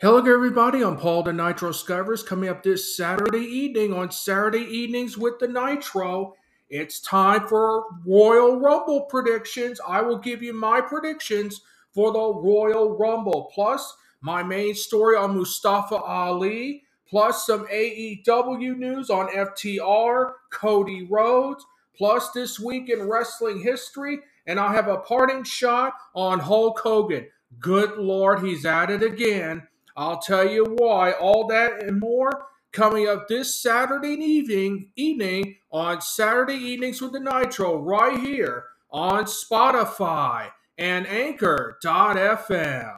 Hello, everybody. I'm Paul the Nitro Scovers coming up this Saturday evening on Saturday Evenings with the Nitro. It's time for Royal Rumble predictions. I will give you my predictions for the Royal Rumble, plus my main story on Mustafa Ali, plus some AEW news on FTR, Cody Rhodes, plus this week in wrestling history, and I have a parting shot on Hulk Hogan. Good Lord, he's at it again. I'll tell you why. All that and more coming up this Saturday evening, evening on Saturday Evenings with the Nitro right here on Spotify and Anchor.fm.